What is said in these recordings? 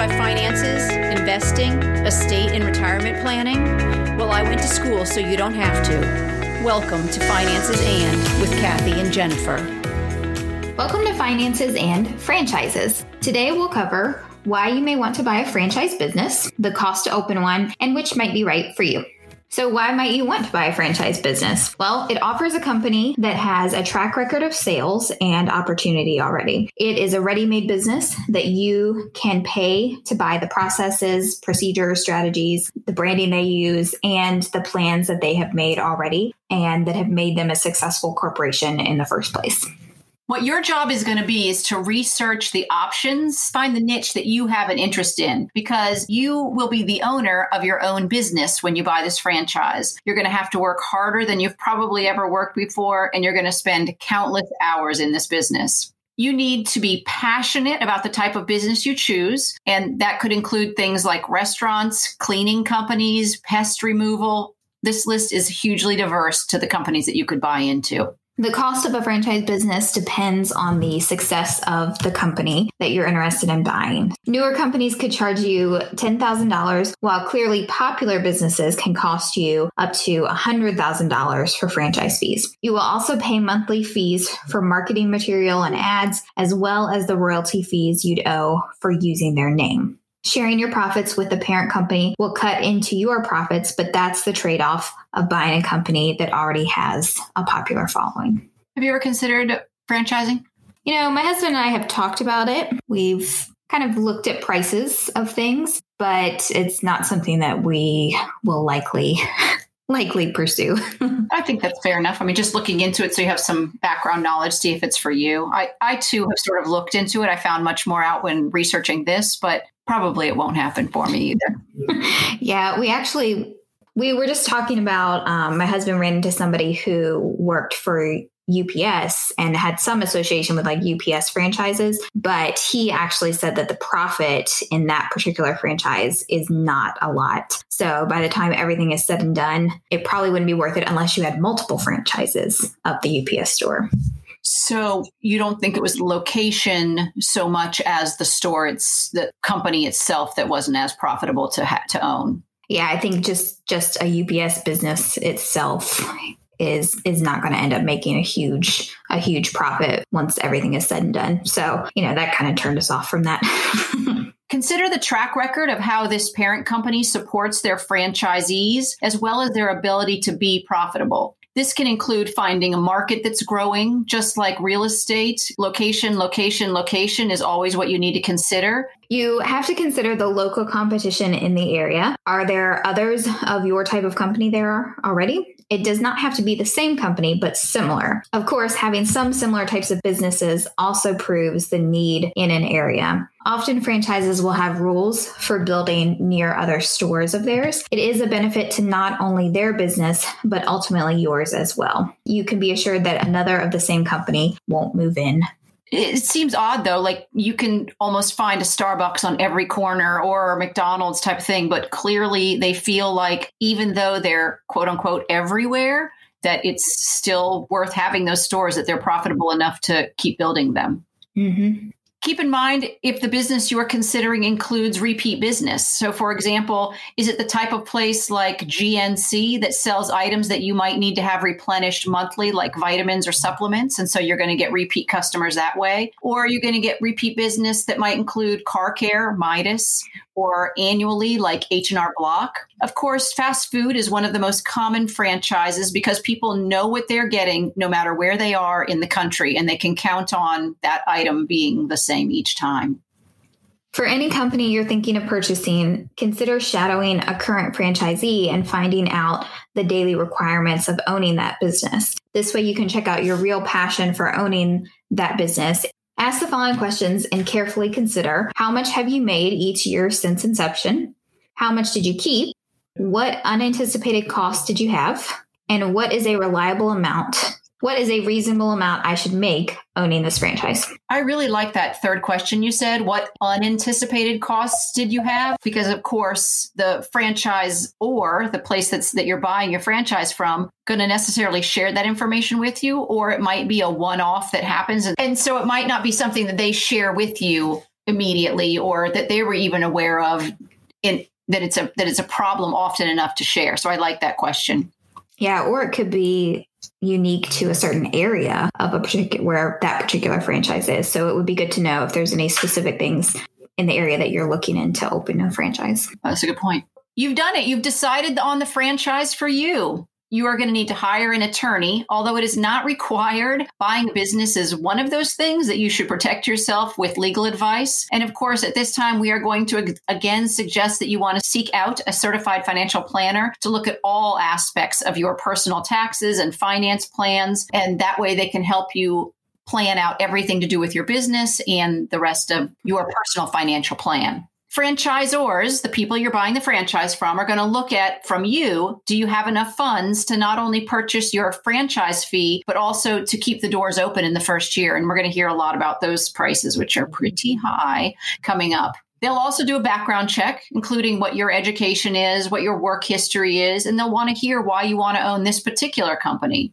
by finances, investing, estate and retirement planning? Well, I went to school so you don't have to. Welcome to Finances and with Kathy and Jennifer. Welcome to Finances and Franchises. Today we'll cover why you may want to buy a franchise business, the cost to open one, and which might be right for you. So, why might you want to buy a franchise business? Well, it offers a company that has a track record of sales and opportunity already. It is a ready made business that you can pay to buy the processes, procedures, strategies, the branding they use, and the plans that they have made already and that have made them a successful corporation in the first place. What your job is going to be is to research the options, find the niche that you have an interest in, because you will be the owner of your own business when you buy this franchise. You're going to have to work harder than you've probably ever worked before, and you're going to spend countless hours in this business. You need to be passionate about the type of business you choose. And that could include things like restaurants, cleaning companies, pest removal. This list is hugely diverse to the companies that you could buy into. The cost of a franchise business depends on the success of the company that you're interested in buying. Newer companies could charge you $10,000, while clearly popular businesses can cost you up to $100,000 for franchise fees. You will also pay monthly fees for marketing material and ads, as well as the royalty fees you'd owe for using their name. Sharing your profits with the parent company will cut into your profits, but that's the trade off of buying a company that already has a popular following. Have you ever considered franchising? You know, my husband and I have talked about it. We've kind of looked at prices of things, but it's not something that we will likely likely pursue. I think that's fair enough. I mean, just looking into it so you have some background knowledge, see if it's for you. I, I too have sort of looked into it. I found much more out when researching this, but probably it won't happen for me either. yeah, we actually we were just talking about um, my husband ran into somebody who worked for UPS and had some association with like UPS franchises, but he actually said that the profit in that particular franchise is not a lot. So by the time everything is said and done, it probably wouldn't be worth it unless you had multiple franchises of the UPS store. So you don't think it was the location so much as the store, it's the company itself that wasn't as profitable to ha- to own. Yeah, I think just just a UPS business itself is is not going to end up making a huge a huge profit once everything is said and done. So, you know, that kind of turned us off from that. Consider the track record of how this parent company supports their franchisees as well as their ability to be profitable. This can include finding a market that's growing, just like real estate. Location, location, location is always what you need to consider. You have to consider the local competition in the area. Are there others of your type of company there already? It does not have to be the same company, but similar. Of course, having some similar types of businesses also proves the need in an area. Often franchises will have rules for building near other stores of theirs. It is a benefit to not only their business, but ultimately yours as well. You can be assured that another of the same company won't move in it seems odd though like you can almost find a starbucks on every corner or mcdonald's type of thing but clearly they feel like even though they're quote unquote everywhere that it's still worth having those stores that they're profitable enough to keep building them mm-hmm. Keep in mind if the business you are considering includes repeat business. So, for example, is it the type of place like GNC that sells items that you might need to have replenished monthly, like vitamins or supplements? And so you're going to get repeat customers that way. Or are you going to get repeat business that might include car care, Midas, or annually like H&R Block. Of course, fast food is one of the most common franchises because people know what they're getting no matter where they are in the country and they can count on that item being the same each time. For any company you're thinking of purchasing, consider shadowing a current franchisee and finding out the daily requirements of owning that business. This way, you can check out your real passion for owning that business Ask the following questions and carefully consider how much have you made each year since inception? How much did you keep? What unanticipated costs did you have? And what is a reliable amount what is a reasonable amount I should make owning this franchise? I really like that third question you said. What unanticipated costs did you have? Because of course, the franchise or the place that's that you're buying your franchise from going to necessarily share that information with you or it might be a one-off that happens and so it might not be something that they share with you immediately or that they were even aware of in that it's a that it's a problem often enough to share. So I like that question. Yeah, or it could be unique to a certain area of a particular where that particular franchise is. So it would be good to know if there's any specific things in the area that you're looking in to open a franchise. That's a good point. You've done it. You've decided on the franchise for you you are going to need to hire an attorney. Although it is not required, buying a business is one of those things that you should protect yourself with legal advice. And of course, at this time, we are going to again suggest that you want to seek out a certified financial planner to look at all aspects of your personal taxes and finance plans. And that way they can help you plan out everything to do with your business and the rest of your personal financial plan franchisors, the people you're buying the franchise from, are going to look at from you do you have enough funds to not only purchase your franchise fee, but also to keep the doors open in the first year? And we're going to hear a lot about those prices, which are pretty high coming up. They'll also do a background check, including what your education is, what your work history is, and they'll want to hear why you want to own this particular company.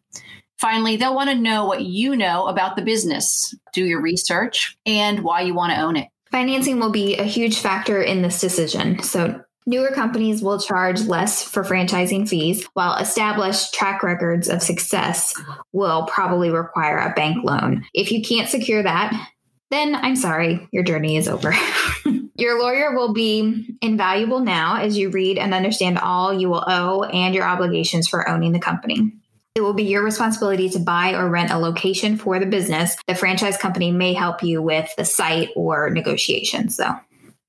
Finally, they'll want to know what you know about the business, do your research, and why you want to own it. Financing will be a huge factor in this decision. So, newer companies will charge less for franchising fees, while established track records of success will probably require a bank loan. If you can't secure that, then I'm sorry, your journey is over. your lawyer will be invaluable now as you read and understand all you will owe and your obligations for owning the company. It will be your responsibility to buy or rent a location for the business. The franchise company may help you with the site or negotiations, though.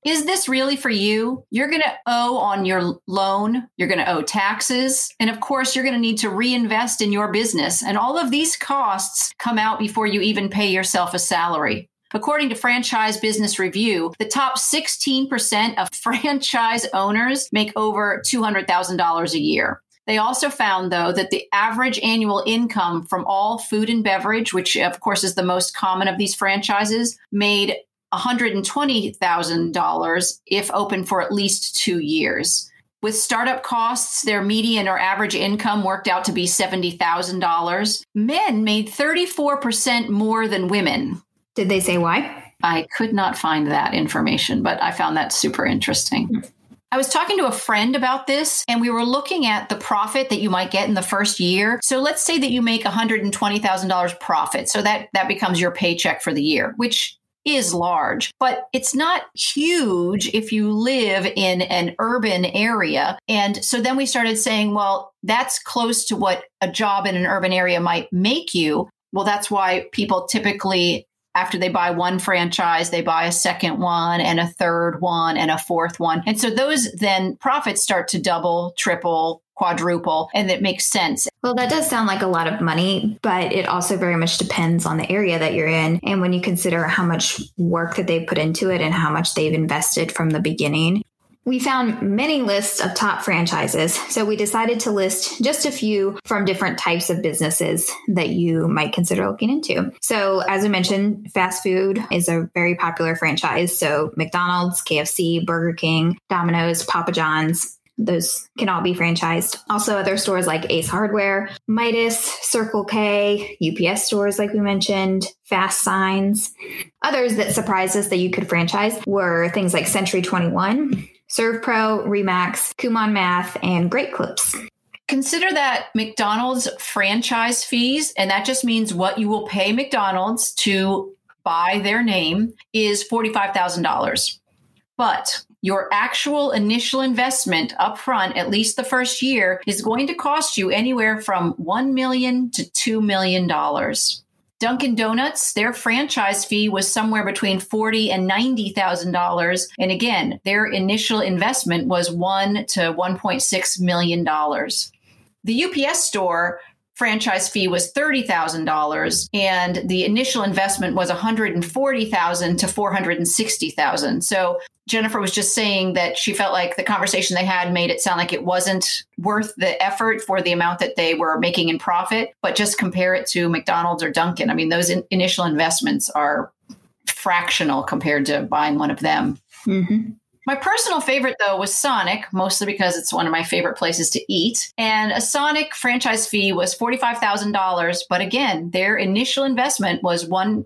Is this really for you? You're going to owe on your loan, you're going to owe taxes, and of course, you're going to need to reinvest in your business. And all of these costs come out before you even pay yourself a salary. According to Franchise Business Review, the top 16% of franchise owners make over $200,000 a year. They also found, though, that the average annual income from all food and beverage, which of course is the most common of these franchises, made $120,000 if open for at least two years. With startup costs, their median or average income worked out to be $70,000. Men made 34% more than women. Did they say why? I could not find that information, but I found that super interesting. Hmm. I was talking to a friend about this and we were looking at the profit that you might get in the first year. So let's say that you make $120,000 profit. So that that becomes your paycheck for the year, which is large, but it's not huge if you live in an urban area. And so then we started saying, well, that's close to what a job in an urban area might make you. Well, that's why people typically after they buy one franchise, they buy a second one and a third one and a fourth one. And so those then profits start to double, triple, quadruple, and it makes sense. Well, that does sound like a lot of money, but it also very much depends on the area that you're in. And when you consider how much work that they put into it and how much they've invested from the beginning, we found many lists of top franchises, so we decided to list just a few from different types of businesses that you might consider looking into. So, as I mentioned, fast food is a very popular franchise. So, McDonald's, KFC, Burger King, Domino's, Papa John's, those can all be franchised. Also, other stores like Ace Hardware, Midas, Circle K, UPS stores, like we mentioned, Fast Signs. Others that surprised us that you could franchise were things like Century 21, ServPro, Remax, Kumon Math, and Great Clips. Consider that McDonald's franchise fees, and that just means what you will pay McDonald's to buy their name, is $45,000. But your actual initial investment up front, at least the first year, is going to cost you anywhere from 1 million to $2 million. Dunkin' Donuts, their franchise fee was somewhere between forty and ninety thousand dollars, and again, their initial investment was one to one point six million dollars. The UPS store franchise fee was $30,000 and the initial investment was 140,000 to 460,000. So Jennifer was just saying that she felt like the conversation they had made it sound like it wasn't worth the effort for the amount that they were making in profit, but just compare it to McDonald's or Dunkin'. I mean, those in- initial investments are fractional compared to buying one of them. Mm-hmm. My personal favorite, though, was Sonic, mostly because it's one of my favorite places to eat. And a Sonic franchise fee was $45,000. But again, their initial investment was 1.2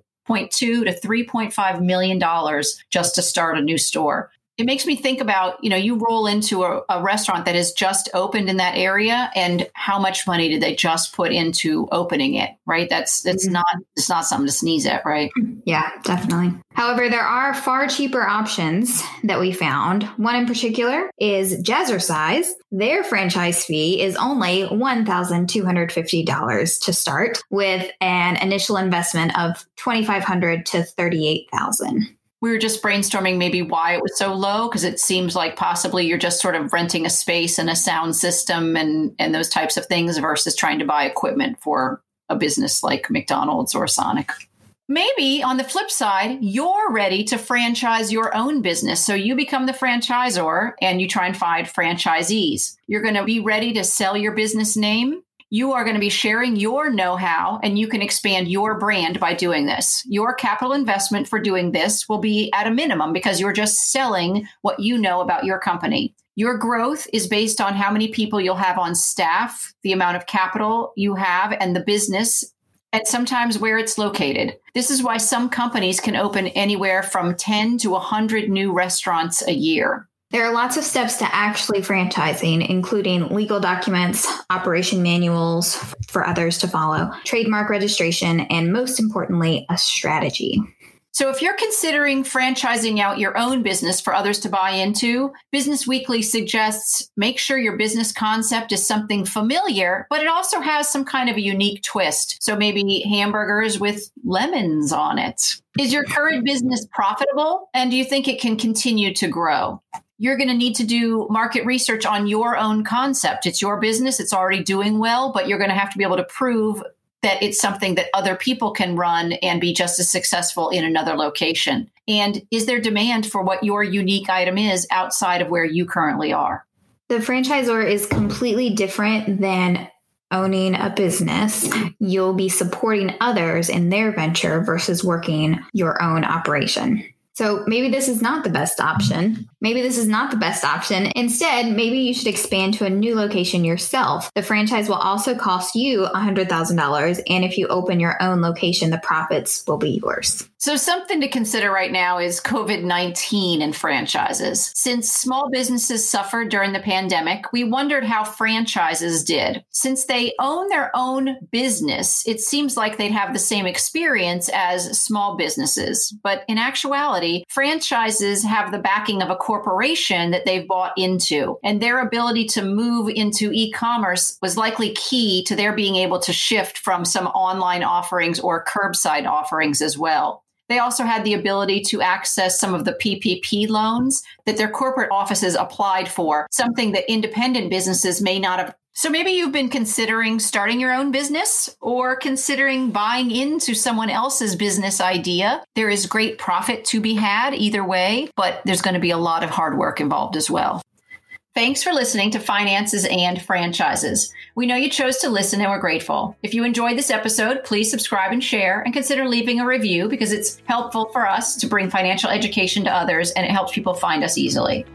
to 3.5 million dollars just to start a new store it makes me think about you know you roll into a, a, restaurant that has just opened in that area and how much money did they just put into opening it right? That's that's mm-hmm. not it's not something to sneeze at right? Yeah definitely. However there are far cheaper options that we found. One in particular is jazzercise their franchise fee is only $1250 to start with an initial investment of 2500 to 38000 we were just brainstorming maybe why it was so low because it seems like possibly you're just sort of renting a space and a sound system and and those types of things versus trying to buy equipment for a business like McDonald's or Sonic. Maybe on the flip side, you're ready to franchise your own business. So you become the franchisor and you try and find franchisees. You're going to be ready to sell your business name you are going to be sharing your know how and you can expand your brand by doing this. Your capital investment for doing this will be at a minimum because you're just selling what you know about your company. Your growth is based on how many people you'll have on staff, the amount of capital you have, and the business, and sometimes where it's located. This is why some companies can open anywhere from 10 to 100 new restaurants a year. There are lots of steps to actually franchising, including legal documents, operation manuals for others to follow, trademark registration, and most importantly, a strategy. So, if you're considering franchising out your own business for others to buy into, Business Weekly suggests make sure your business concept is something familiar, but it also has some kind of a unique twist. So, maybe hamburgers with lemons on it. Is your current business profitable? And do you think it can continue to grow? You're going to need to do market research on your own concept. It's your business, it's already doing well, but you're going to have to be able to prove that it's something that other people can run and be just as successful in another location. And is there demand for what your unique item is outside of where you currently are? The franchisor is completely different than owning a business. You'll be supporting others in their venture versus working your own operation. So maybe this is not the best option. Maybe this is not the best option. Instead, maybe you should expand to a new location yourself. The franchise will also cost you $100,000. And if you open your own location, the profits will be yours. So, something to consider right now is COVID 19 and franchises. Since small businesses suffered during the pandemic, we wondered how franchises did. Since they own their own business, it seems like they'd have the same experience as small businesses. But in actuality, franchises have the backing of a corporation that they've bought into, and their ability to move into e commerce was likely key to their being able to shift from some online offerings or curbside offerings as well. They also had the ability to access some of the PPP loans that their corporate offices applied for, something that independent businesses may not have. So maybe you've been considering starting your own business or considering buying into someone else's business idea. There is great profit to be had either way, but there's going to be a lot of hard work involved as well. Thanks for listening to Finances and Franchises. We know you chose to listen and we're grateful. If you enjoyed this episode, please subscribe and share and consider leaving a review because it's helpful for us to bring financial education to others and it helps people find us easily.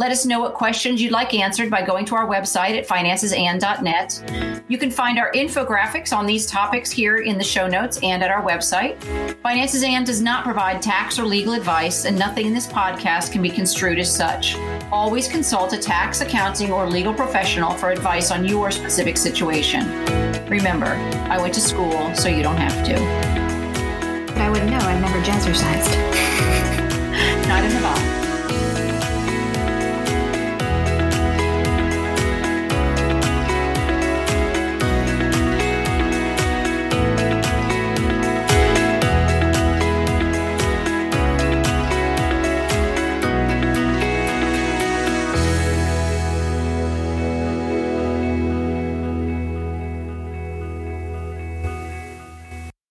Let us know what questions you'd like answered by going to our website at financesand.net. You can find our infographics on these topics here in the show notes and at our website. Finances and does not provide tax or legal advice, and nothing in this podcast can be construed as such. Always consult a tax, accounting, or legal professional for advice on your specific situation. Remember, I went to school, so you don't have to. But I wouldn't know. I've never jazzercised.